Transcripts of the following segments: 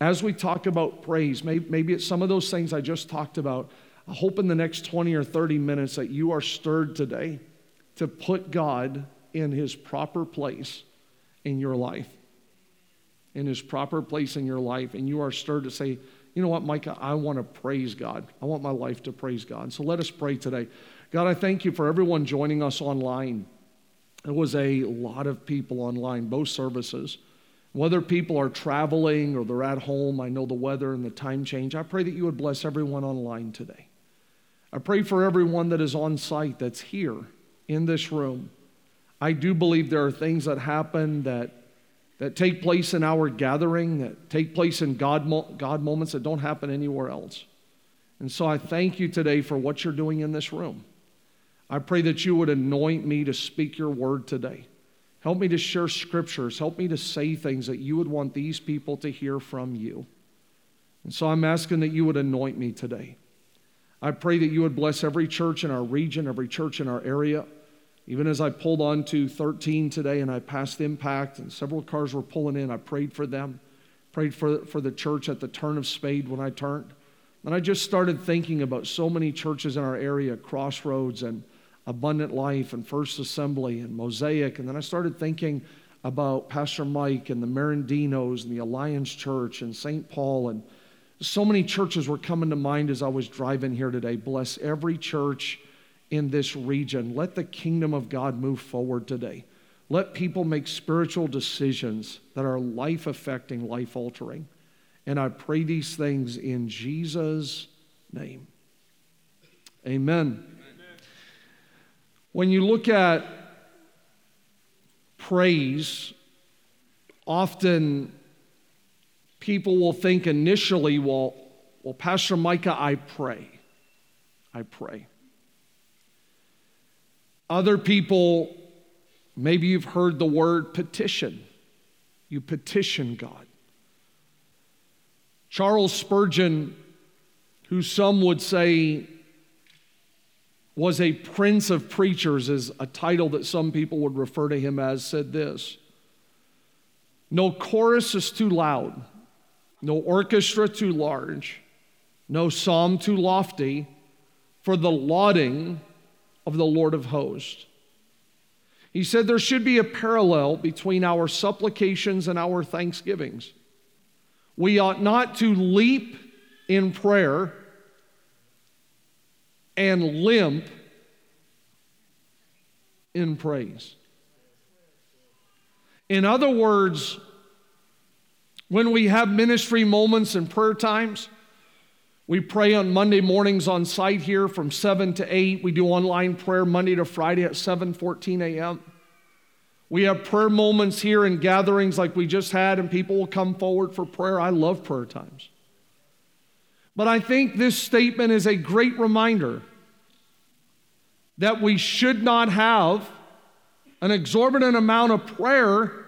as we talk about praise, maybe, it's some of those things I just talked about. I hope in the next 20 or 30 minutes that you are stirred today to put God in his proper place in your life. In his proper place in your life. And you are stirred to say, you know what, Micah, I want to praise God. I want my life to praise God. So let us pray today. God, I thank you for everyone joining us online. There was a lot of people online, both services. Whether people are traveling or they're at home, I know the weather and the time change. I pray that you would bless everyone online today. I pray for everyone that is on site that's here in this room. I do believe there are things that happen that, that take place in our gathering, that take place in God, God moments that don't happen anywhere else. And so I thank you today for what you're doing in this room. I pray that you would anoint me to speak your word today. Help me to share scriptures. Help me to say things that you would want these people to hear from you. And so I'm asking that you would anoint me today. I pray that you would bless every church in our region, every church in our area. Even as I pulled on to 13 today and I passed impact and several cars were pulling in, I prayed for them, prayed for, for the church at the turn of Spade when I turned. And I just started thinking about so many churches in our area, Crossroads and Abundant Life and First Assembly and Mosaic. And then I started thinking about Pastor Mike and the Marandinos and the Alliance Church and St. Paul and so many churches were coming to mind as I was driving here today. Bless every church in this region. Let the kingdom of God move forward today. Let people make spiritual decisions that are life affecting, life altering. And I pray these things in Jesus' name. Amen. When you look at praise, often people will think initially, well, well, Pastor Micah, I pray. I pray. Other people, maybe you've heard the word petition. You petition God. Charles Spurgeon, who some would say was a prince of preachers, is a title that some people would refer to him as, said this No chorus is too loud no orchestra too large, no psalm too lofty for the lauding of the Lord of hosts. He said there should be a parallel between our supplications and our thanksgivings. We ought not to leap in prayer and limp in praise. In other words, when we have ministry moments and prayer times, we pray on Monday mornings on site here from 7 to 8. We do online prayer Monday to Friday at 7:14 a.m. We have prayer moments here in gatherings like we just had, and people will come forward for prayer. I love prayer times. But I think this statement is a great reminder that we should not have an exorbitant amount of prayer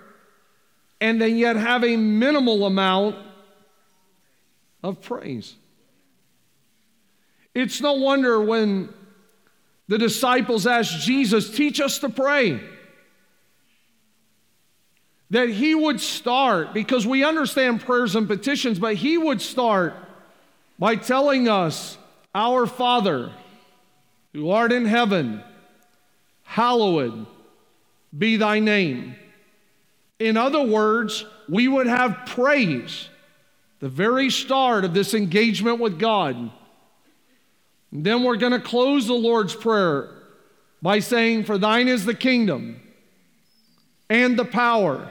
and then yet have a minimal amount of praise. It's no wonder when the disciples asked Jesus, Teach us to pray, that he would start, because we understand prayers and petitions, but he would start by telling us, Our Father, who art in heaven, hallowed be thy name. In other words, we would have praise, the very start of this engagement with God. And then we're going to close the Lord's Prayer by saying, For thine is the kingdom and the power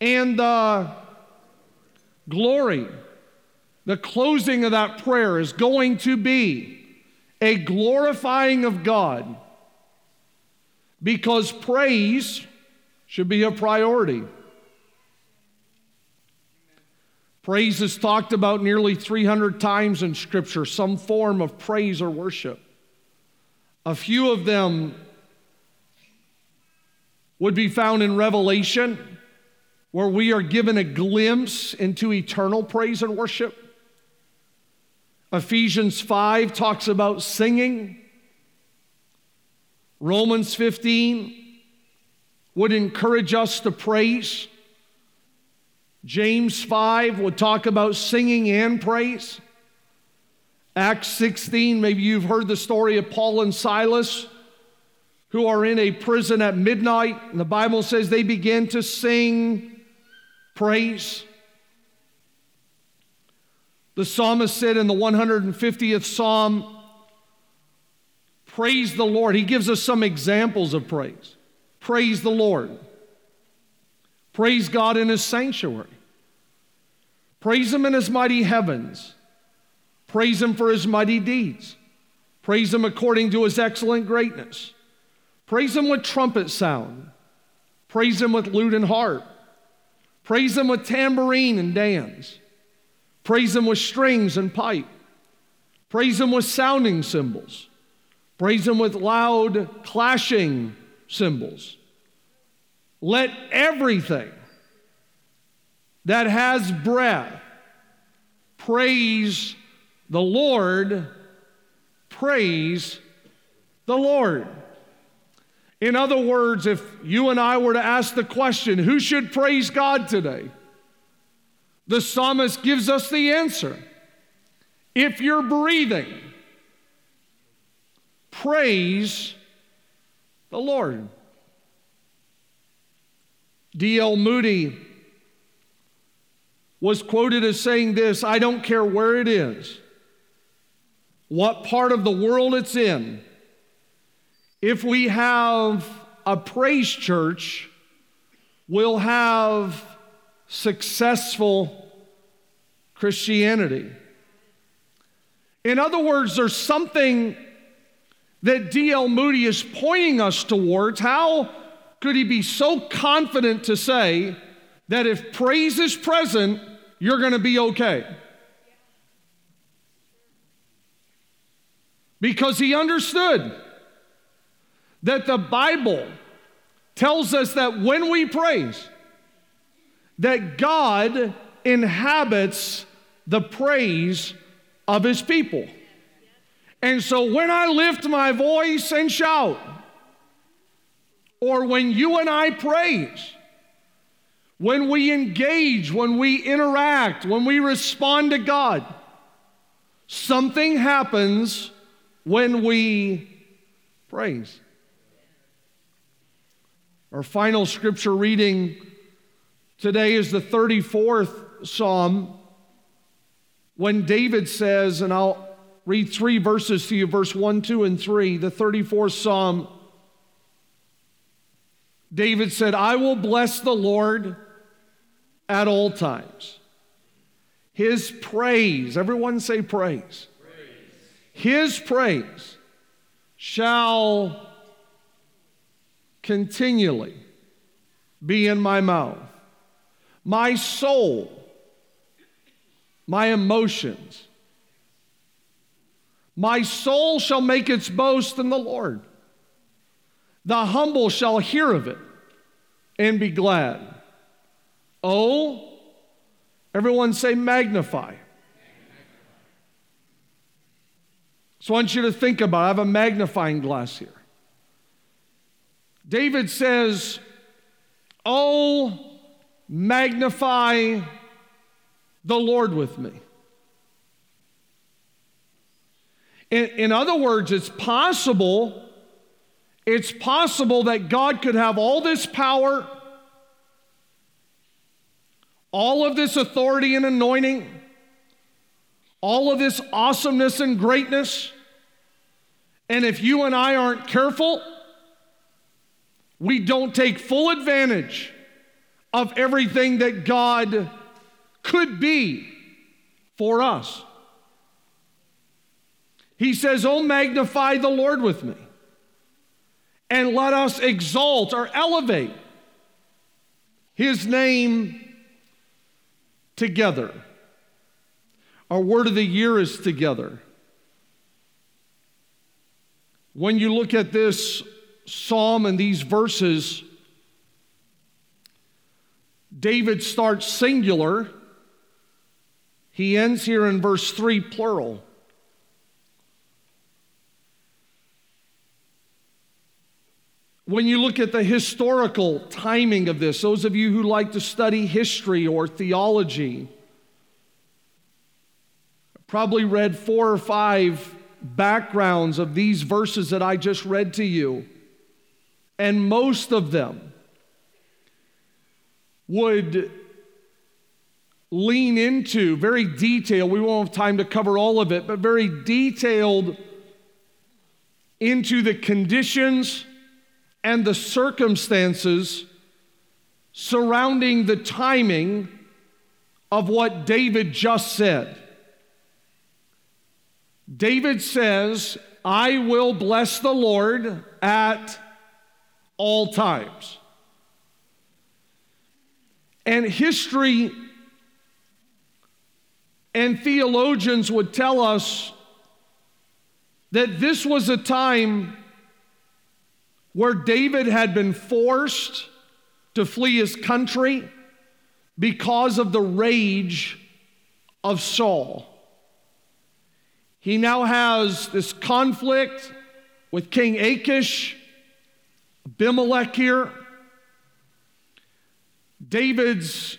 and the glory. The closing of that prayer is going to be a glorifying of God because praise should be a priority. Praise is talked about nearly 300 times in Scripture, some form of praise or worship. A few of them would be found in Revelation, where we are given a glimpse into eternal praise and worship. Ephesians 5 talks about singing. Romans 15 would encourage us to praise. James 5 would talk about singing and praise. Acts 16, maybe you've heard the story of Paul and Silas who are in a prison at midnight. And the Bible says they begin to sing praise. The psalmist said in the 150th psalm, Praise the Lord. He gives us some examples of praise. Praise the Lord. Praise God in His sanctuary. Praise Him in His mighty heavens. Praise Him for His mighty deeds. Praise Him according to His excellent greatness. Praise Him with trumpet sound. Praise Him with lute and harp. Praise Him with tambourine and dance. Praise Him with strings and pipe. Praise Him with sounding cymbals. Praise Him with loud clashing cymbals. Let everything that has breath praise the Lord. Praise the Lord. In other words, if you and I were to ask the question, who should praise God today? The psalmist gives us the answer. If you're breathing, praise the Lord. D.L. Moody was quoted as saying this I don't care where it is, what part of the world it's in, if we have a praise church, we'll have successful Christianity. In other words, there's something that D.L. Moody is pointing us towards. How could he be so confident to say that if praise is present, you're going to be okay? Because he understood that the Bible tells us that when we praise, that God inhabits the praise of his people. And so when I lift my voice and shout, or when you and I praise, when we engage, when we interact, when we respond to God, something happens when we praise. Our final scripture reading today is the 34th Psalm when David says, and I'll read three verses to you verse 1, 2, and 3. The 34th Psalm, David said, I will bless the Lord at all times. His praise, everyone say praise. praise. His praise shall continually be in my mouth. My soul, my emotions, my soul shall make its boast in the Lord. The humble shall hear of it and be glad. Oh, everyone say magnify. So I want you to think about I have a magnifying glass here. David says, Oh, magnify the Lord with me. In, in, other words, it's possible, it's possible that God could have all this power, all of this authority and anointing, all of this awesomeness and greatness. And if you and I aren't careful, we don't take full advantage of everything that God could be for us. He says, Oh, magnify the Lord with me, and let us exalt or elevate his name together. Our word of the year is together. When you look at this psalm and these verses, David starts singular. He ends here in verse 3 plural. When you look at the historical timing of this, those of you who like to study history or theology, probably read four or five backgrounds of these verses that I just read to you, and most of them would lean into very detailed, we won't have time to cover all of it, but very detailed into the conditions and the circumstances surrounding the timing of what David just said. David says, I will bless the Lord at all times. And history and theologians would tell us that this was a time where David had been forced to flee his country because of the rage of Saul. He now has this conflict with King Achish, Abimelech here. David's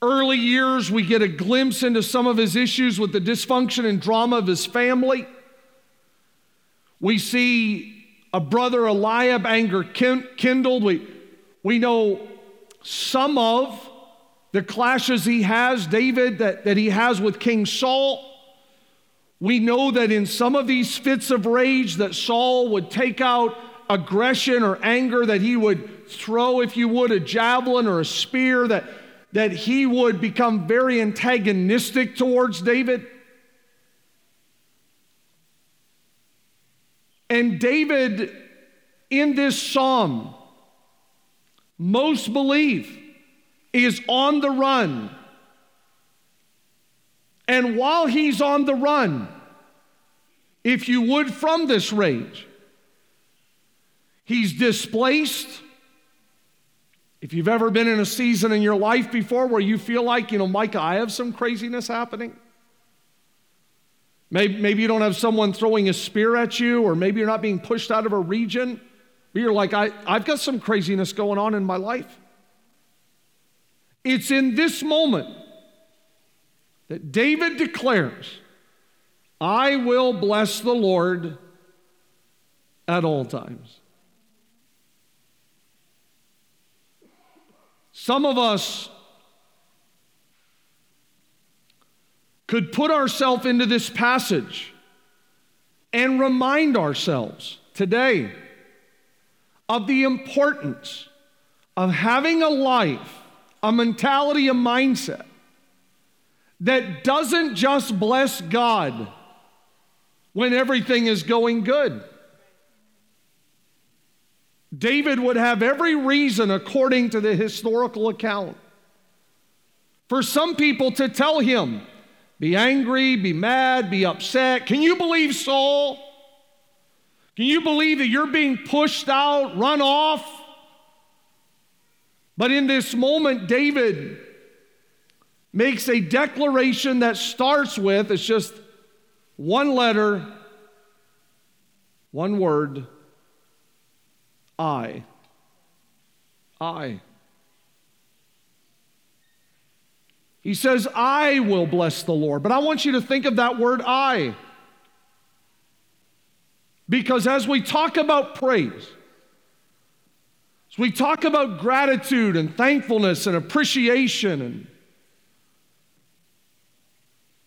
early years, we get a glimpse into some of his issues with the dysfunction and drama of his family. We see a brother Eliab anger kindled. We, we know some of the clashes he has, David, that, that he has with King Saul. We know that in some of these fits of rage that Saul would take out aggression or anger, that he would throw, if you would, a javelin or a spear, that, that he would become very antagonistic towards David. And David, in this psalm, most believe is on the run. And while he's on the run, if you would, from this rage, he's displaced. If you've ever been in a season in your life before where you feel like, you know, Micah, I have some craziness happening. Maybe, maybe you don't have someone throwing a spear at you, or maybe you're not being pushed out of a region. But you're like, I, I've got some craziness going on in my life. It's in this moment that David declares, I will bless the Lord at all times. Some of us could put ourselves into this passage and remind ourselves today of the importance of having a life, a mentality, a mindset that doesn't just bless God when everything is going good. David would have every reason, according to the historical account, for some people to tell him, be angry, be mad, be upset. Can you believe Saul? Can you believe that you're being pushed out, run off? But in this moment, David makes a declaration that starts with it's just one letter, one word I. I. He says, I will bless the Lord. But I want you to think of that word I. Because as we talk about praise, as we talk about gratitude and thankfulness and appreciation, and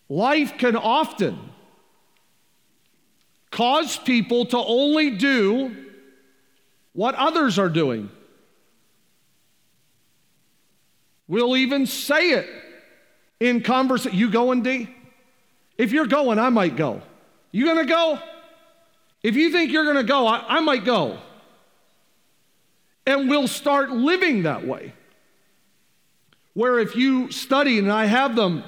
life can often cause people to only do what others are doing. We'll even say it in conversation. You going, D? If you're going, I might go. You gonna go? If you think you're gonna go, I, I might go. And we'll start living that way. Where if you study, and I have them,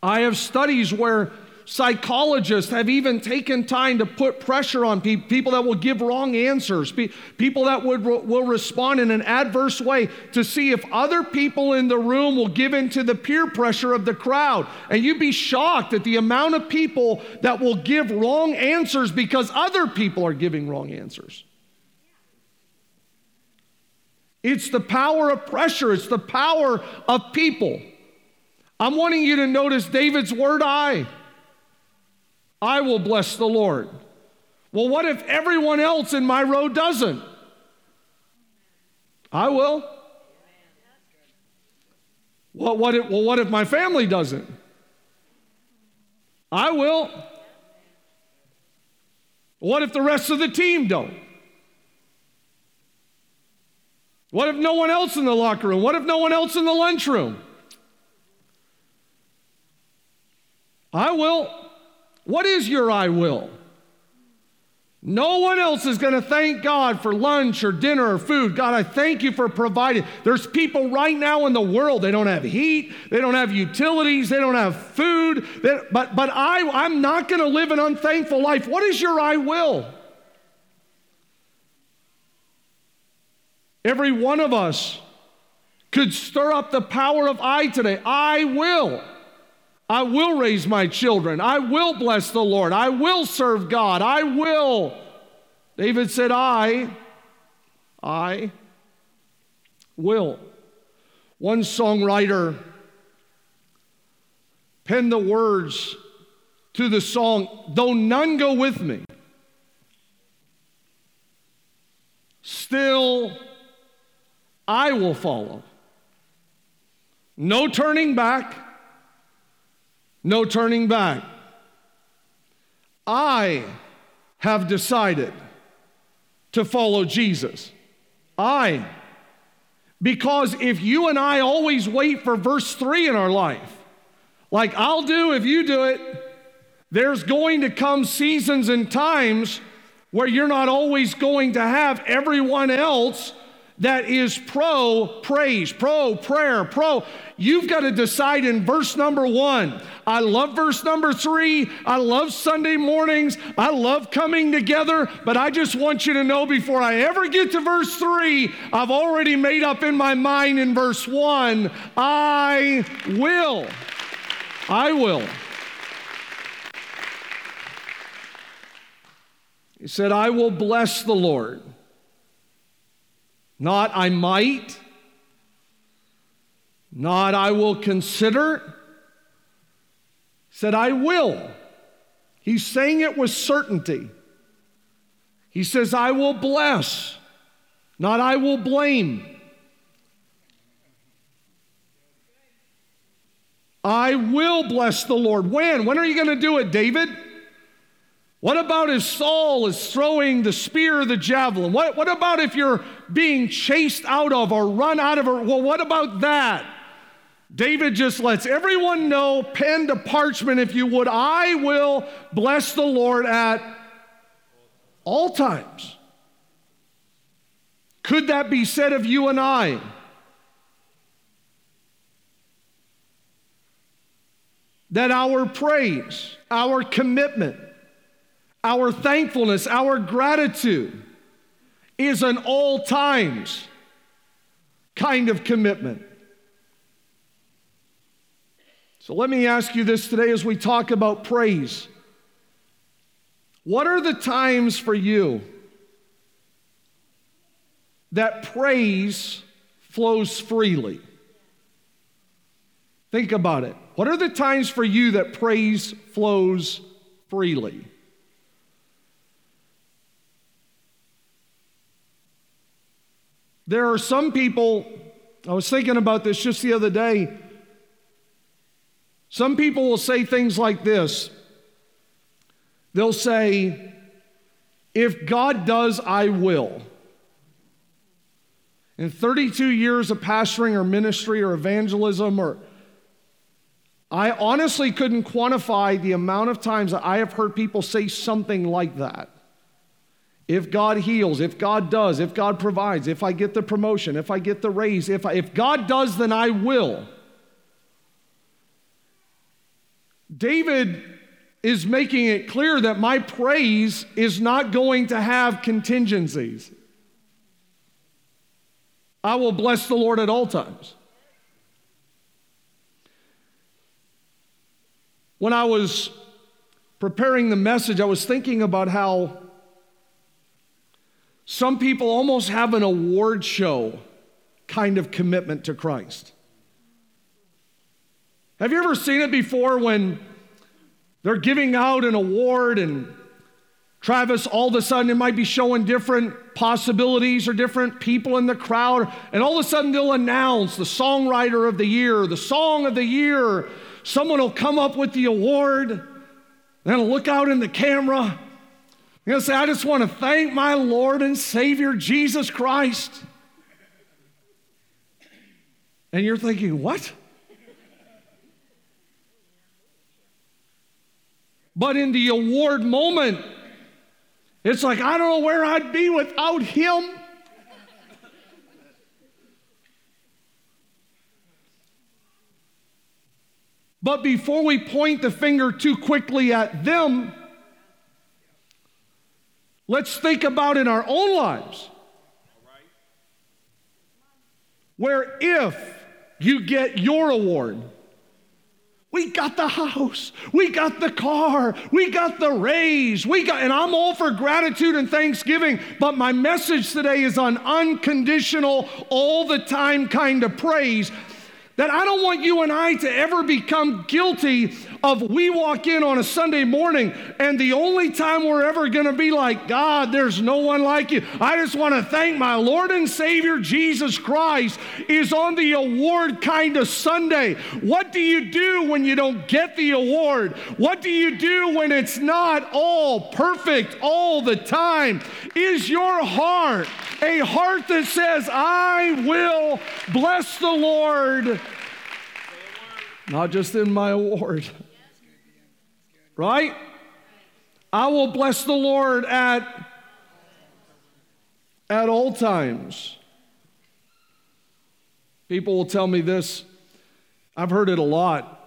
I have studies where Psychologists have even taken time to put pressure on pe- people that will give wrong answers, pe- people that would will respond in an adverse way to see if other people in the room will give in to the peer pressure of the crowd. And you'd be shocked at the amount of people that will give wrong answers because other people are giving wrong answers. It's the power of pressure, it's the power of people. I'm wanting you to notice David's word I. I will bless the Lord. Well, what if everyone else in my row doesn't? I will. Well, what if, well, what if my family doesn't? I will. What if the rest of the team don't? What if no one else in the locker room? What if no one else in the lunchroom? I will. What is your I will? No one else is going to thank God for lunch or dinner or food. God, I thank you for providing. There's people right now in the world, they don't have heat, they don't have utilities, they don't have food. They, but but I, I'm not going to live an unthankful life. What is your I will? Every one of us could stir up the power of I today. I will. I will raise my children. I will bless the Lord. I will serve God. I will. David said, I, I will. One songwriter penned the words to the song, Though none go with me, still I will follow. No turning back no turning back. I have decided to follow Jesus. I. Because if you and I always wait for verse 3 in our life, like I'll do if you do it, there's going to come seasons and times where you're not always going to have everyone else that is pro praise, pro prayer, pro. You've got to decide in verse number one. I love verse number three. I love Sunday mornings. I love coming together. But I just want you to know before I ever get to verse three, I've already made up in my mind in verse one I will. I will. He said, I will bless the Lord. Not I might, not I will consider. Said, I will. He's saying it with certainty. He says, I will bless, not I will blame. I will bless the Lord. When? When are you going to do it, David? What about if Saul is throwing the spear or the javelin? What, what about if you're being chased out of or run out of? A, well, what about that? David just lets everyone know, pen to parchment, if you would, I will bless the Lord at all times. Could that be said of you and I? That our praise, our commitment, our thankfulness, our gratitude is an all times kind of commitment. So let me ask you this today as we talk about praise. What are the times for you that praise flows freely? Think about it. What are the times for you that praise flows freely? There are some people, I was thinking about this just the other day. Some people will say things like this They'll say, If God does, I will. In 32 years of pastoring or ministry or evangelism, or I honestly couldn't quantify the amount of times that I have heard people say something like that. If God heals, if God does, if God provides, if I get the promotion, if I get the raise, if, I, if God does, then I will. David is making it clear that my praise is not going to have contingencies. I will bless the Lord at all times. When I was preparing the message, I was thinking about how some people almost have an award show kind of commitment to Christ. Have you ever seen it before when they're giving out an award and Travis, all of a sudden, it might be showing different possibilities or different people in the crowd, and all of a sudden, they'll announce the songwriter of the year, the song of the year. Someone will come up with the award, then look out in the camera. They'll say, I just want to thank my Lord and Savior, Jesus Christ. And you're thinking, what? But in the award moment, it's like, I don't know where I'd be without him. But before we point the finger too quickly at them, let's think about in our own lives. Where if you get your award, we got the house. We got the car. We got the raise. We got, and I'm all for gratitude and thanksgiving, but my message today is on unconditional, all the time kind of praise that I don't want you and I to ever become guilty of we walk in on a Sunday morning and the only time we're ever going to be like, God, there's no one like you. I just want to thank my Lord and Savior Jesus Christ is on the award kind of Sunday. What do you do when you don't get the award? What do you do when it's not all perfect all the time? Is your heart a heart that says, I will bless the Lord? not just in my award. Right? I will bless the Lord at at all times. People will tell me this. I've heard it a lot.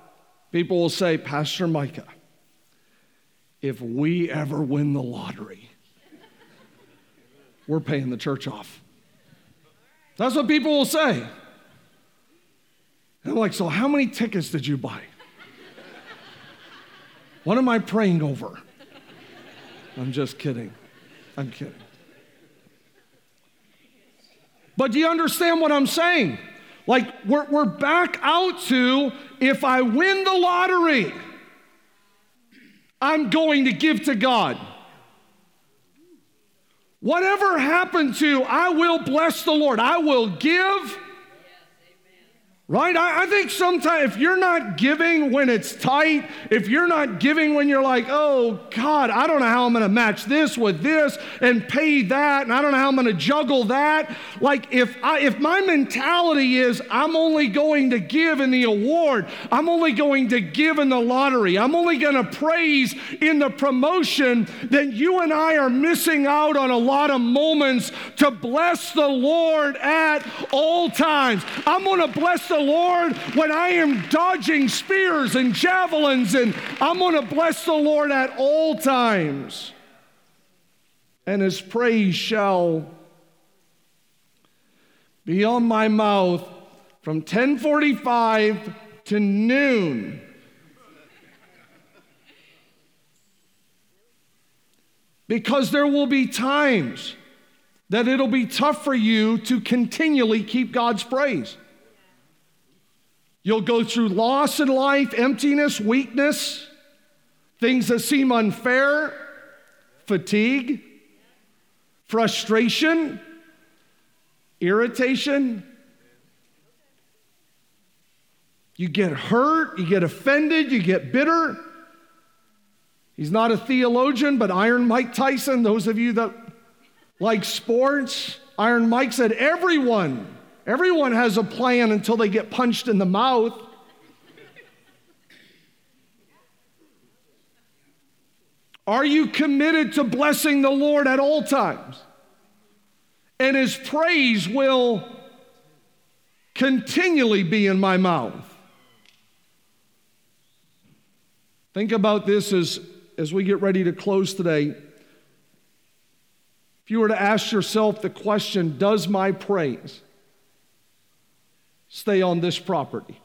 People will say, Pastor Micah, if we ever win the lottery, we're paying the church off. That's what people will say. And I'm like, so how many tickets did you buy? What am I praying over? I'm just kidding. I'm kidding. But do you understand what I'm saying? Like, we're, we're back out to if I win the lottery, I'm going to give to God. Whatever happened to, I will bless the Lord. I will give Right? I, I, think sometimes if you're not giving when it's tight, if you're not giving when you're like, oh God, I don't know how I'm going to match this with this and pay that, and I don't know how I'm going to juggle that. Like if I, if my mentality is I'm only going to give in the award, I'm only going to give in the lottery, I'm only going to praise in the promotion, then you and I are missing out on a lot of moments to bless the Lord at all times. I'm to bless the Lord when I am dodging spears and javelins, and I'm going to bless the Lord at all times. And his praise shall be on my mouth from 1045 to noon. Because there will be times that it'll be tough for you to continually keep God's praise. You'll go through loss in life, emptiness, weakness, things that seem unfair, fatigue, frustration, irritation. You get hurt, you get offended, you get bitter. He's not a theologian, but Iron Mike Tyson, those of you that like sports, Iron Mike said, everyone Everyone has a plan until they get punched in the mouth. Are you committed to blessing the Lord at all times? And his praise will continually be in my mouth. Think about this as, as we get ready to close today. If you were to ask yourself the question, Does my praise stay on this property?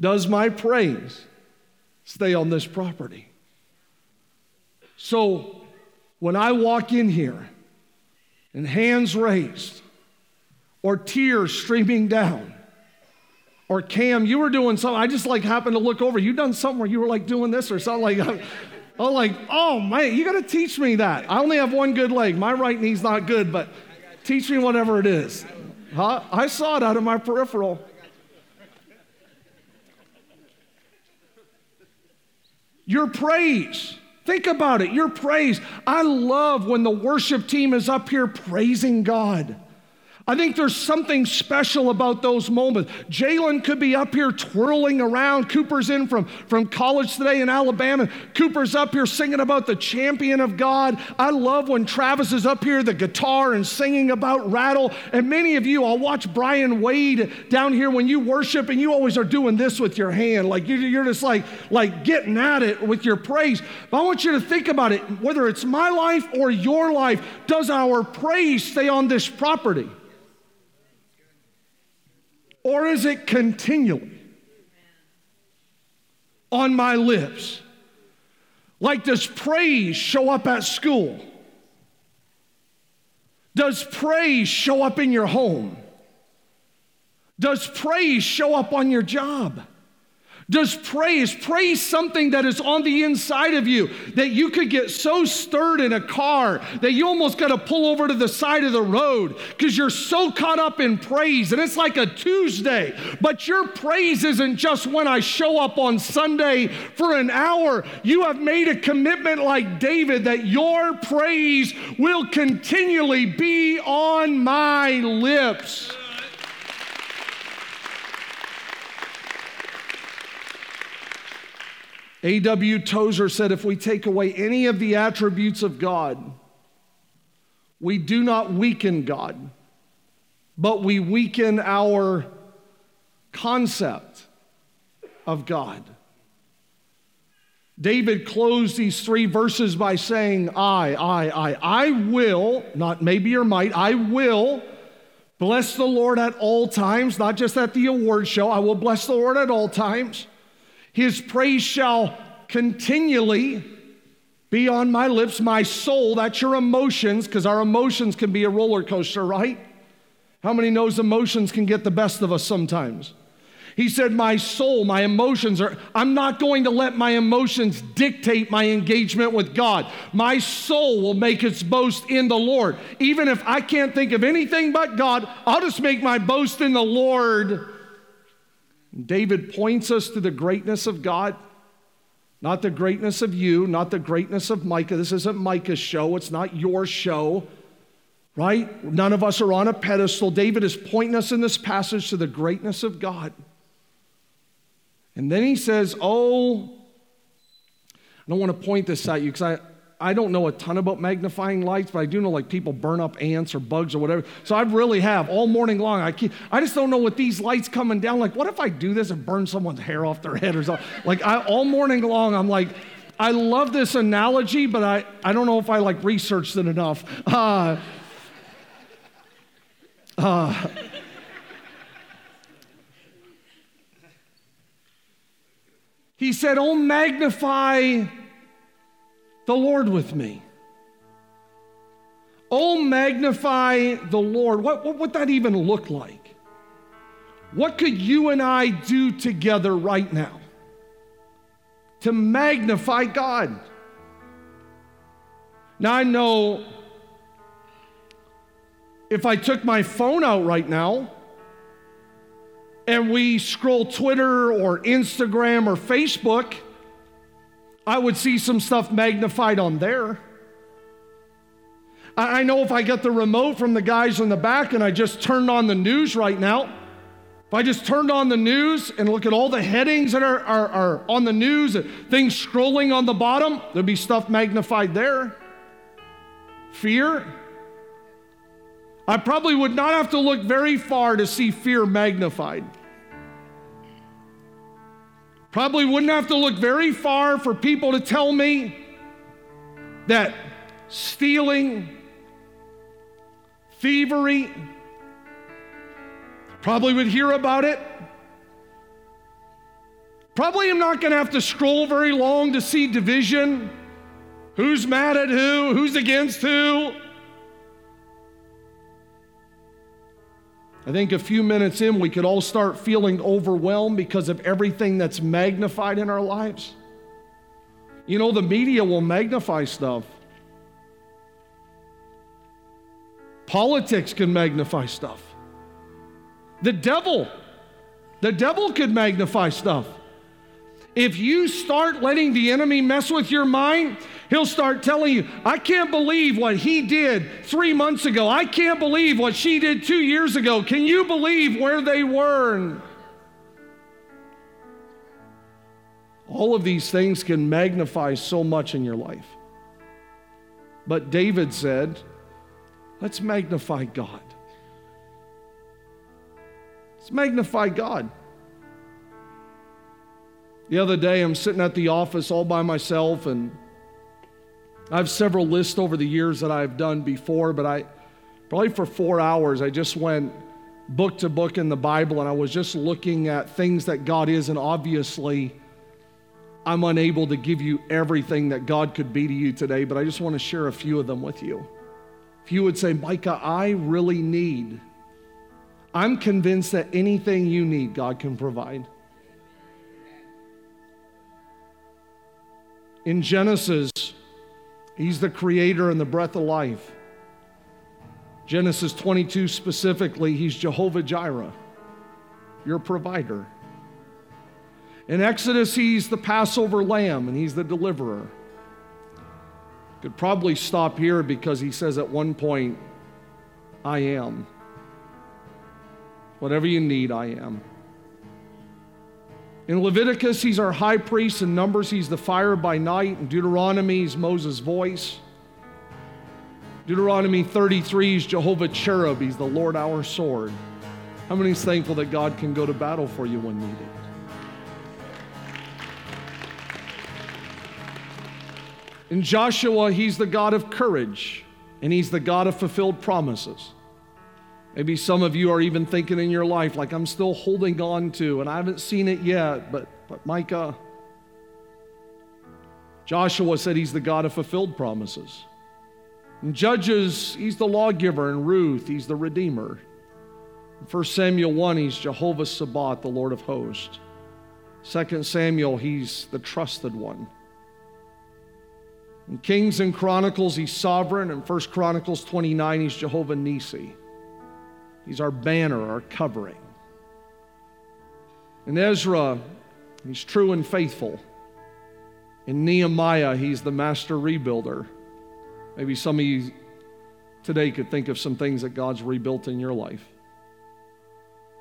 Does my praise stay on this property? So when I walk in here, and hands raised or tears streaming down. Or Cam, you were doing something. I just like happened to look over. You done something where you were like doing this or something like. I'm like, oh man, you got to teach me that. I only have one good leg. My right knee's not good, but teach me whatever it is. Huh? I saw it out of my peripheral. Your praise. Think about it. Your praise. I love when the worship team is up here praising God. I think there's something special about those moments. Jalen could be up here twirling around. Cooper's in from, from college today in Alabama. Cooper's up here singing about the champion of God. I love when Travis is up here, the guitar, and singing about rattle. And many of you, I'll watch Brian Wade down here when you worship, and you always are doing this with your hand. Like you're just like, like getting at it with your praise. But I want you to think about it, whether it's my life or your life, does our praise stay on this property? Or is it continually on my lips? Like, does praise show up at school? Does praise show up in your home? Does praise show up on your job? Does praise, praise something that is on the inside of you that you could get so stirred in a car that you almost got to pull over to the side of the road because you're so caught up in praise and it's like a Tuesday. But your praise isn't just when I show up on Sunday for an hour. You have made a commitment like David that your praise will continually be on my lips. A.W. Tozer said if we take away any of the attributes of God, we do not weaken God, but we weaken our concept of God. David closed these three verses by saying, I, I, I, I will, not maybe or might, I will bless the Lord at all times, not just at the award show. I will bless the Lord at all times. His praise shall continually be on my lips, my soul. That's your emotions, because our emotions can be a roller coaster, right? How many knows emotions can get the best of us sometimes? He said, My soul, my emotions are, I'm not going to let my emotions dictate my engagement with God. My soul will make its boast in the Lord. Even if I can't think of anything but God, I'll just make my boast in the Lord. David points us to the greatness of God, not the greatness of you, not the greatness of Micah. This isn't Micah's show, it's not your show, right? None of us are on a pedestal. David is pointing us in this passage to the greatness of God. And then he says, Oh, I don't want to point this at you because I, don't know a ton about magnifying lights, but I do know like people burn up ants or bugs or whatever. So I really have all morning long. I keep, I just don't know what these lights coming down. Like, what if I do this and burn someone's hair off their head or something? Like, I, all morning long, I'm like, I love this analogy, but I, I don't know if I like researched it enough. Uh, uh, he said, Oh, magnify the Lord with me. Oh, magnify the Lord. What, what would that even look like? What could you and I do together right now to magnify God? Now, I know if I took my phone out right now and we scroll Twitter or Instagram or Facebook, I would see some stuff magnified on there. I know if I get the remote from the guys in the back and I just turned on the news right now, if I just turned on the news and look at all the headings that are, are, are on the news, things scrolling on the bottom, there'd be stuff magnified there. Fear. I probably would not have to look very far to see fear magnified. Probably wouldn't have to look very far for people to tell me that stealing, thievery, probably would hear about it. Probably am not going to have to scroll very long to see division. Who's mad at who? Who's against who? I think a few minutes in, we could all start feeling overwhelmed because of everything that's magnified in our lives. You know, the media will magnify stuff. Politics can magnify stuff. The devil, the devil could magnify stuff. If you start letting the enemy mess with your mind, he'll start telling you, I can't believe what he did three months ago. I can't believe what she did two years ago. Can you believe where they were? And All of these things can magnify so much in your life. But David said, Let's magnify God. Let's magnify God. The other day, I'm sitting at the office all by myself, and I have several lists over the years that I've done before, but I probably for four hours, I just went book to book in the Bible, and I was just looking at things that God is, and obviously, I'm unable to give you everything that God could be to you today, but I just want to share a few of them with you. If you would say, Micah, I really need, I'm convinced that anything you need, God can provide. In Genesis, He's the creator and the breath of life. Genesis 22 specifically, He's Jehovah Jireh, your provider. In Exodus, He's the Passover lamb and He's the deliverer. Could probably stop here because He says at one point, I am. Whatever you need, I am. In Leviticus, he's our high priest. In Numbers, he's the fire by night. In Deuteronomy, he's Moses' voice. Deuteronomy 33 is Jehovah Chereb. He's the Lord our sword. How many is thankful that God can go to battle for you when needed? In Joshua, he's the God of courage, and he's the God of fulfilled promises. Maybe some of you are even thinking in your life, like, I'm still holding on to, and I haven't seen it yet, but, but Micah, Joshua said he's the God of fulfilled promises. In Judges, he's the lawgiver. and Ruth, he's the redeemer. In 1 Samuel 1, he's Jehovah Sabaoth, the Lord of hosts. 2 Samuel, he's the trusted one. In Kings and Chronicles, he's sovereign. In 1 Chronicles 29, he's Jehovah Nissi. He's our banner, our covering. And Ezra, he's true and faithful. In Nehemiah, he's the master rebuilder. Maybe some of you today could think of some things that God's rebuilt in your life,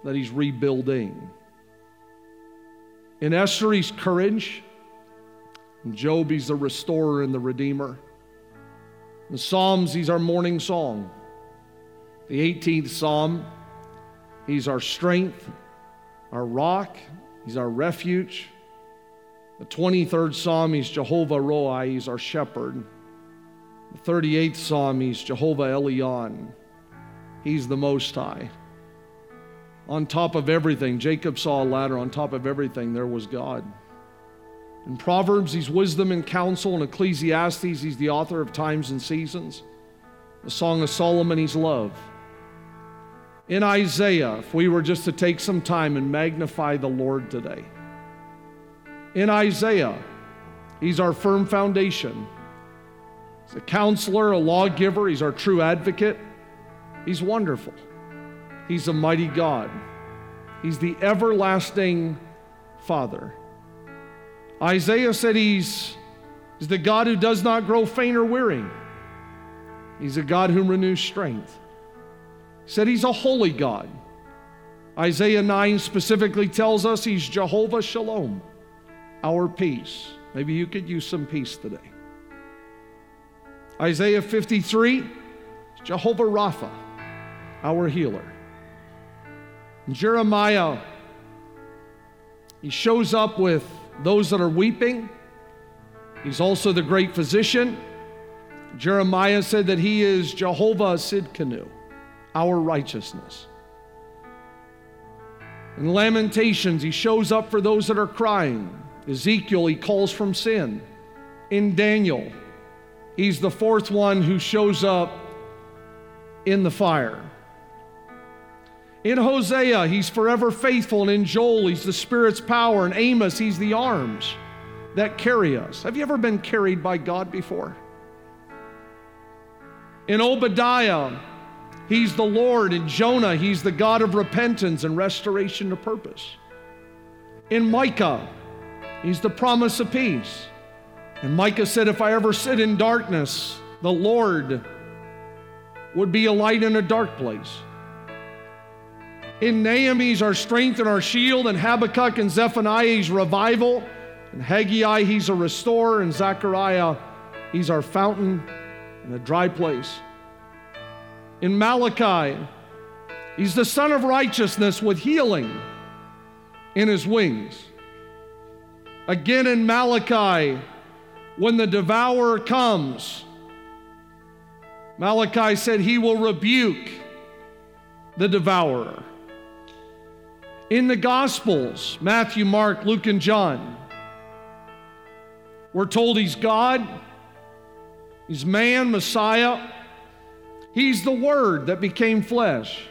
that he's rebuilding. In Esther, he's courage. In Job, he's the restorer and the redeemer. In Psalms, he's our morning song. The 18th Psalm, He's our strength, our rock, He's our refuge. The 23rd Psalm, He's Jehovah Roi, He's our shepherd. The 38th Psalm, He's Jehovah Elyon, He's the Most High. On top of everything, Jacob saw a ladder. On top of everything, there was God. In Proverbs, He's wisdom and counsel. In Ecclesiastes, He's the author of times and seasons. The Song of Solomon, He's love. In Isaiah, if we were just to take some time and magnify the Lord today. In Isaiah, he's our firm foundation. He's a counselor, a lawgiver, he's our true advocate. He's wonderful. He's a mighty God. He's the everlasting Father. Isaiah said he's, he's the God who does not grow faint or weary. He's a God who renews strength said he's a holy God. Isaiah 9 specifically tells us he's Jehovah Shalom, our peace. Maybe you could use some peace today. Isaiah 53, Jehovah Rapha, our healer. Jeremiah, he shows up with those that are weeping. He's also the great physician. Jeremiah said that he is Jehovah Sidkenu our righteousness. In Lamentations, he shows up for those that are crying. Ezekiel, he calls from sin. In Daniel, he's the fourth one who shows up in the fire. In Hosea, he's forever faithful. And in Joel, he's the Spirit's power. And Amos, he's the arms that carry us. Have you ever been carried by God before? In Obadiah, he's the Lord. In Jonah, he's the God of repentance and restoration to purpose. In Micah, he's the promise of peace. And Micah said, If I ever sit in darkness, the Lord would be a light in a dark place. In Nahum, he's our strength and our shield. And Habakkuk and Zephaniah, he's revival. And Haggai, he's a restorer. And Zechariah, he's our fountain in a dry place. In Malachi, he's the Sun of righteousness with healing in his wings. Again in Malachi, when the devourer comes, Malachi said he will rebuke the devourer. In the Gospels, Matthew, Mark, Luke, and John, we're told he's God, he's man, Messiah, he's the Word that became flesh.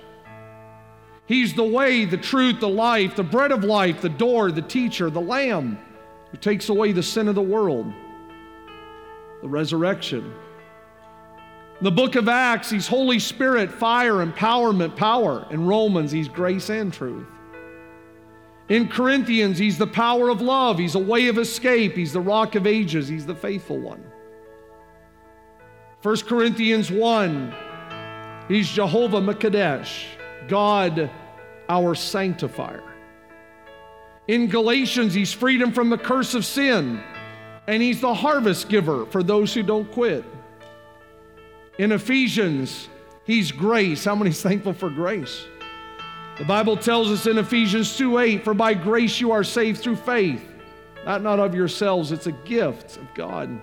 He's the way, the truth, the life, the bread of life, the door, the teacher, the Lamb who takes away the sin of the world, the resurrection. In the book of Acts, he's Holy Spirit, fire, empowerment, power. In Romans, he's grace and truth. In Corinthians, he's the power of love. He's a way of escape. He's the rock of ages. He's the faithful one. 1 Corinthians 1, he's Jehovah Makadesh, God our sanctifier. In Galatians, he's freedom from the curse of sin, and he's the harvest giver for those who don't quit. In Ephesians, he's grace. How many thankful for grace? The Bible tells us in Ephesians 2 8, for by grace you are saved through faith, not, not of yourselves, it's a gift of God.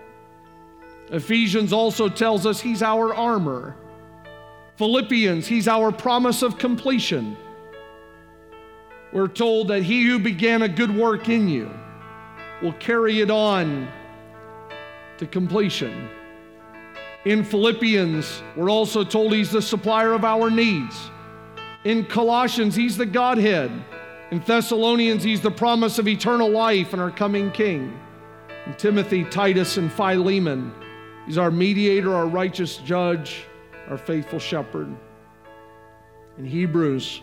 Ephesians also tells us he's our armor. Philippians, he's our promise of completion. We're told that he who began a good work in you will carry it on to completion. In Philippians, we're also told he's the supplier of our needs. In Colossians, he's the Godhead. In Thessalonians, he's the promise of eternal life and our coming King. In Timothy, Titus, and Philemon, he's our mediator, our righteous judge, our faithful shepherd. In Hebrews,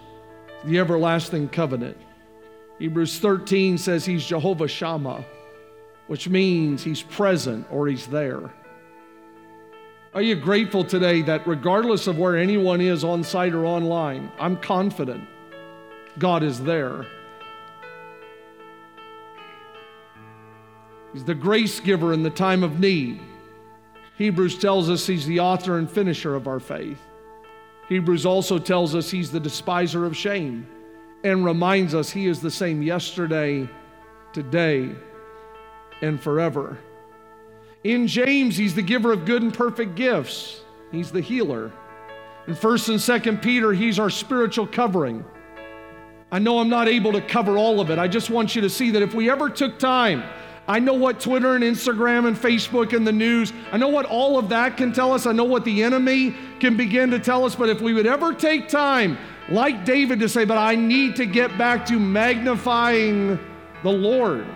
the everlasting covenant. Hebrews 13 says he's Jehovah Shammah, which means he's present or he's there. Are you grateful today that regardless of where anyone is on site or online, I'm confident God is there? He's the grace giver in the time of need. Hebrews tells us he's the author and finisher of our faith. Hebrews also tells us he's the despiser of shame and reminds us he is the same yesterday, today, and forever. In James, he's the giver of good and perfect gifts. He's the healer. In 1st and 2nd Peter, he's our spiritual covering. I know I'm not able to cover all of it. I just want you to see that if we ever took time, I know what Twitter and Instagram and Facebook and the news, I know what all of that can tell us. I know what the enemy can begin to tell us. But if we would ever take time, like David, to say, but I need to get back to magnifying the Lord.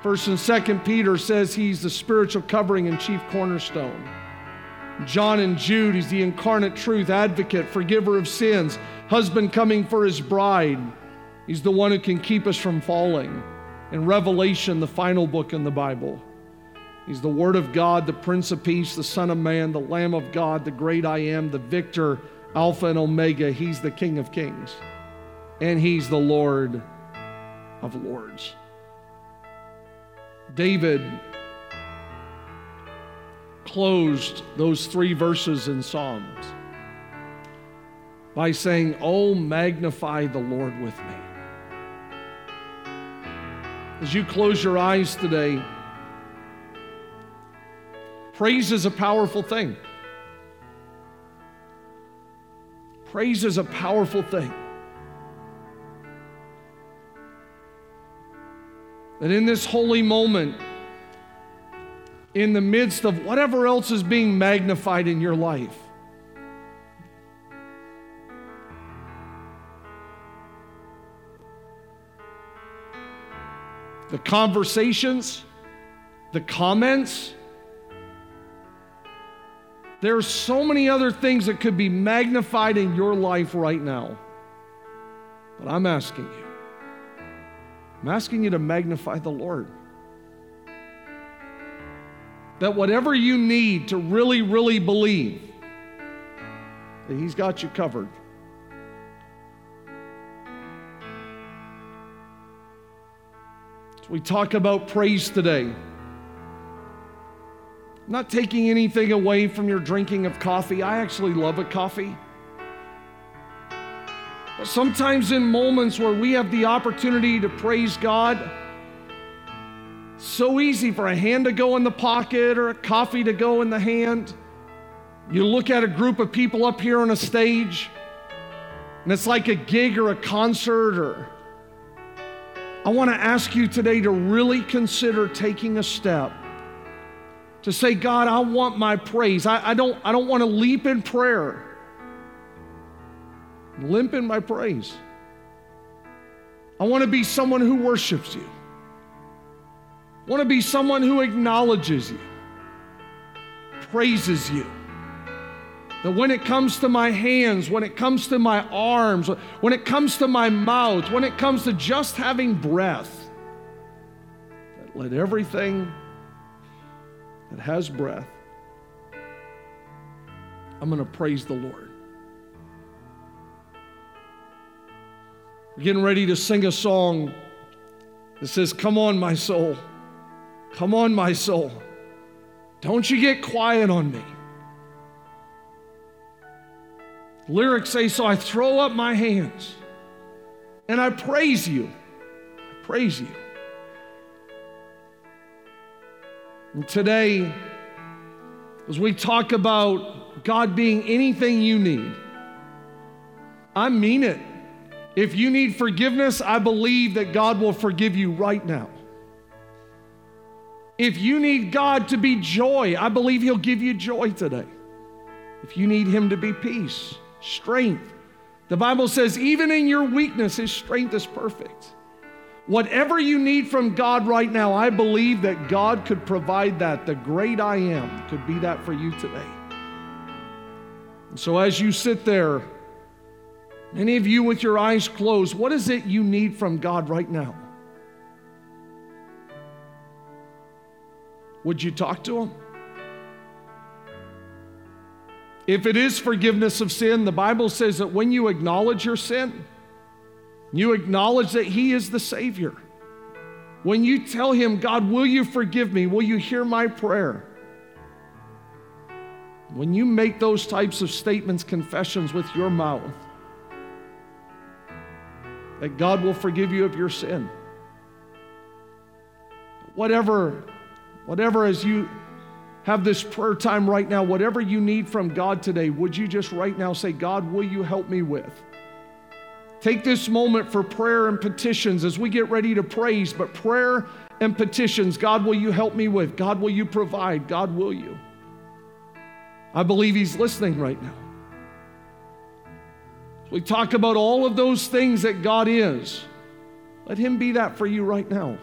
First and Second Peter says he's the spiritual covering and chief cornerstone. John and Jude, he's the incarnate truth, advocate, forgiver of sins, husband coming for his bride. He's the one who can keep us from falling. In Revelation, the final book in the Bible, he's the Word of God, the Prince of Peace, the Son of Man, the Lamb of God, the great I am, the victor, Alpha and Omega. He's the King of Kings, and he's the Lord of Lords. David closed those three verses in Psalms by saying, Oh, magnify the Lord with me. As you close your eyes today, praise is a powerful thing. Praise is a powerful thing. That in this holy moment, in the midst of whatever else is being magnified in your life, the conversations, the comments. There are so many other things that could be magnified in your life right now. But I'm asking you, I'm asking you to magnify the Lord. That whatever you need to really, really believe, that He's got you covered. We talk about praise today. I'm not taking anything away from your drinking of coffee. I actually love a coffee. But sometimes in moments where we have the opportunity to praise God, so easy for a hand to go in the pocket or a coffee to go in the hand. You look at a group of people up here on a stage, and it's like a gig or a concert or I want to ask you today to really consider taking a step to say, God, I want my praise. I, I don't, I don't want to leap in prayer, limp in my praise. I want to be someone who worships you. I want to be someone who acknowledges you, praises you. That when it comes to my hands, when it comes to my arms, when it comes to my mouth, when it comes to just having breath, that let everything that has breath, I'm going to praise the Lord. We're getting ready to sing a song that says, Come on, my soul. Come on, my soul. Don't you get quiet on me. Lyrics say, So I throw up my hands and I praise you. I praise you. And today, as we talk about God being anything you need, I mean it. If you need forgiveness, I believe that God will forgive you right now. If you need God to be joy, I believe He'll give you joy today. If you need Him to be peace, strength. The Bible says, even in your weakness, His strength is perfect. Whatever you need from God right now, I believe that God could provide that. The great I am could be that for you today. And so as you sit there, many of you with your eyes closed, what is it you need from God right now? Would you talk to Him? If it is forgiveness of sin, the Bible says that when you acknowledge your sin, you acknowledge that He is the Savior. When you tell Him, God, will you forgive me? Will you hear my prayer? When you make those types of statements, confessions with your mouth, that God will forgive you of your sin. Whatever, whatever as you have this prayer time right now, whatever you need from God today, would you just right now say, God, will you help me with? Take this moment for prayer and petitions as we get ready to praise, but prayer and petitions, God, will you help me with? God, will you provide? God, will you? I believe He's listening right now. We talk about all of those things that God is. Let Him be that for you right now.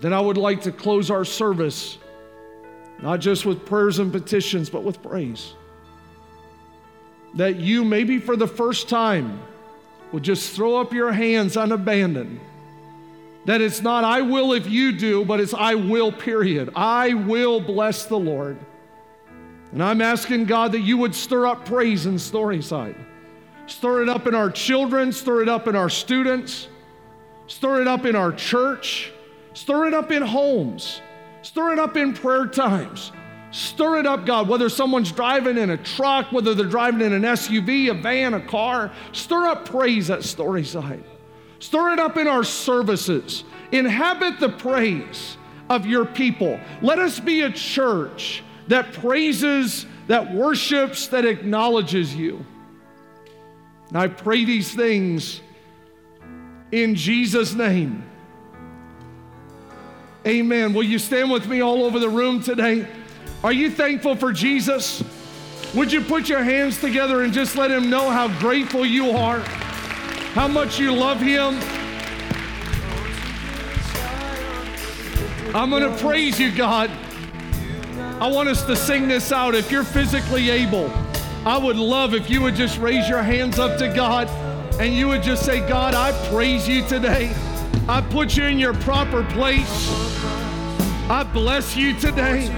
Then I would like to close our service, not just with prayers and petitions, but with praise. That you, maybe for the first time, would just throw up your hands unabandoned. That it's not I will if you do, but it's I will, period. I will bless the Lord. And I'm asking God that you would stir up praise in Storyside. Stir it up in our children, stir it up in our students, stir it up in our church. Stir it up in homes. Stir it up in prayer times. Stir it up, God, whether someone's driving in a truck, whether they're driving in an SUV, a van, a car. Stir up praise at Storyside. Stir it up in our services. Inhabit the praise of your people. Let us be a church that praises, that worships, that acknowledges you. And I pray these things in Jesus' name. Amen. Will you stand with me all over the room today? Are you thankful for Jesus? Would you put your hands together and just let him know how grateful you are, how much you love him? I'm going to praise you, God. I want us to sing this out. If you're physically able, I would love if you would just raise your hands up to God and you would just say, God, I praise you today. I put you in your proper place. I bless you today.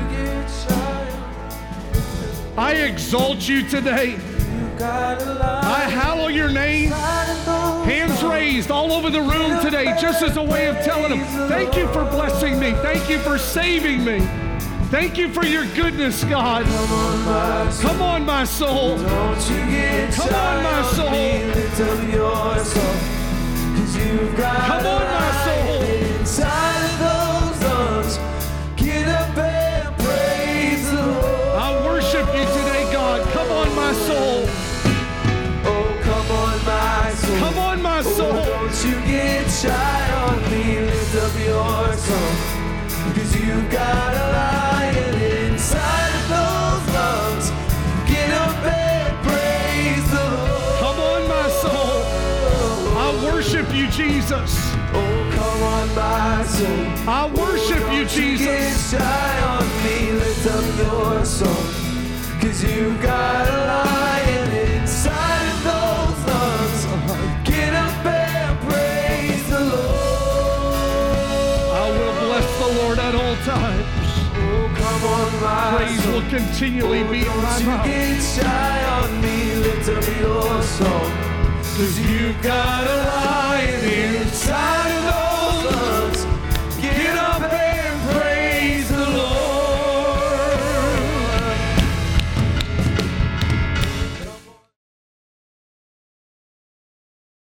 I exalt you today. I hallow your name. Hands raised all over the room today, just as a way of telling them, thank you for blessing me. Thank you for saving me. Thank you for your goodness, God. Come on, my soul. Come on, my soul. Come on, my I worship you, Jesus. shy on me, lift up your song. Cause you've got a lion inside of those lungs. Get up and praise the Lord. I will bless the Lord at all times. Oh, come on, my Praise soul. will continually be in my you mouth. get shy on me, lift up your song. Cause you've got a lion inside love.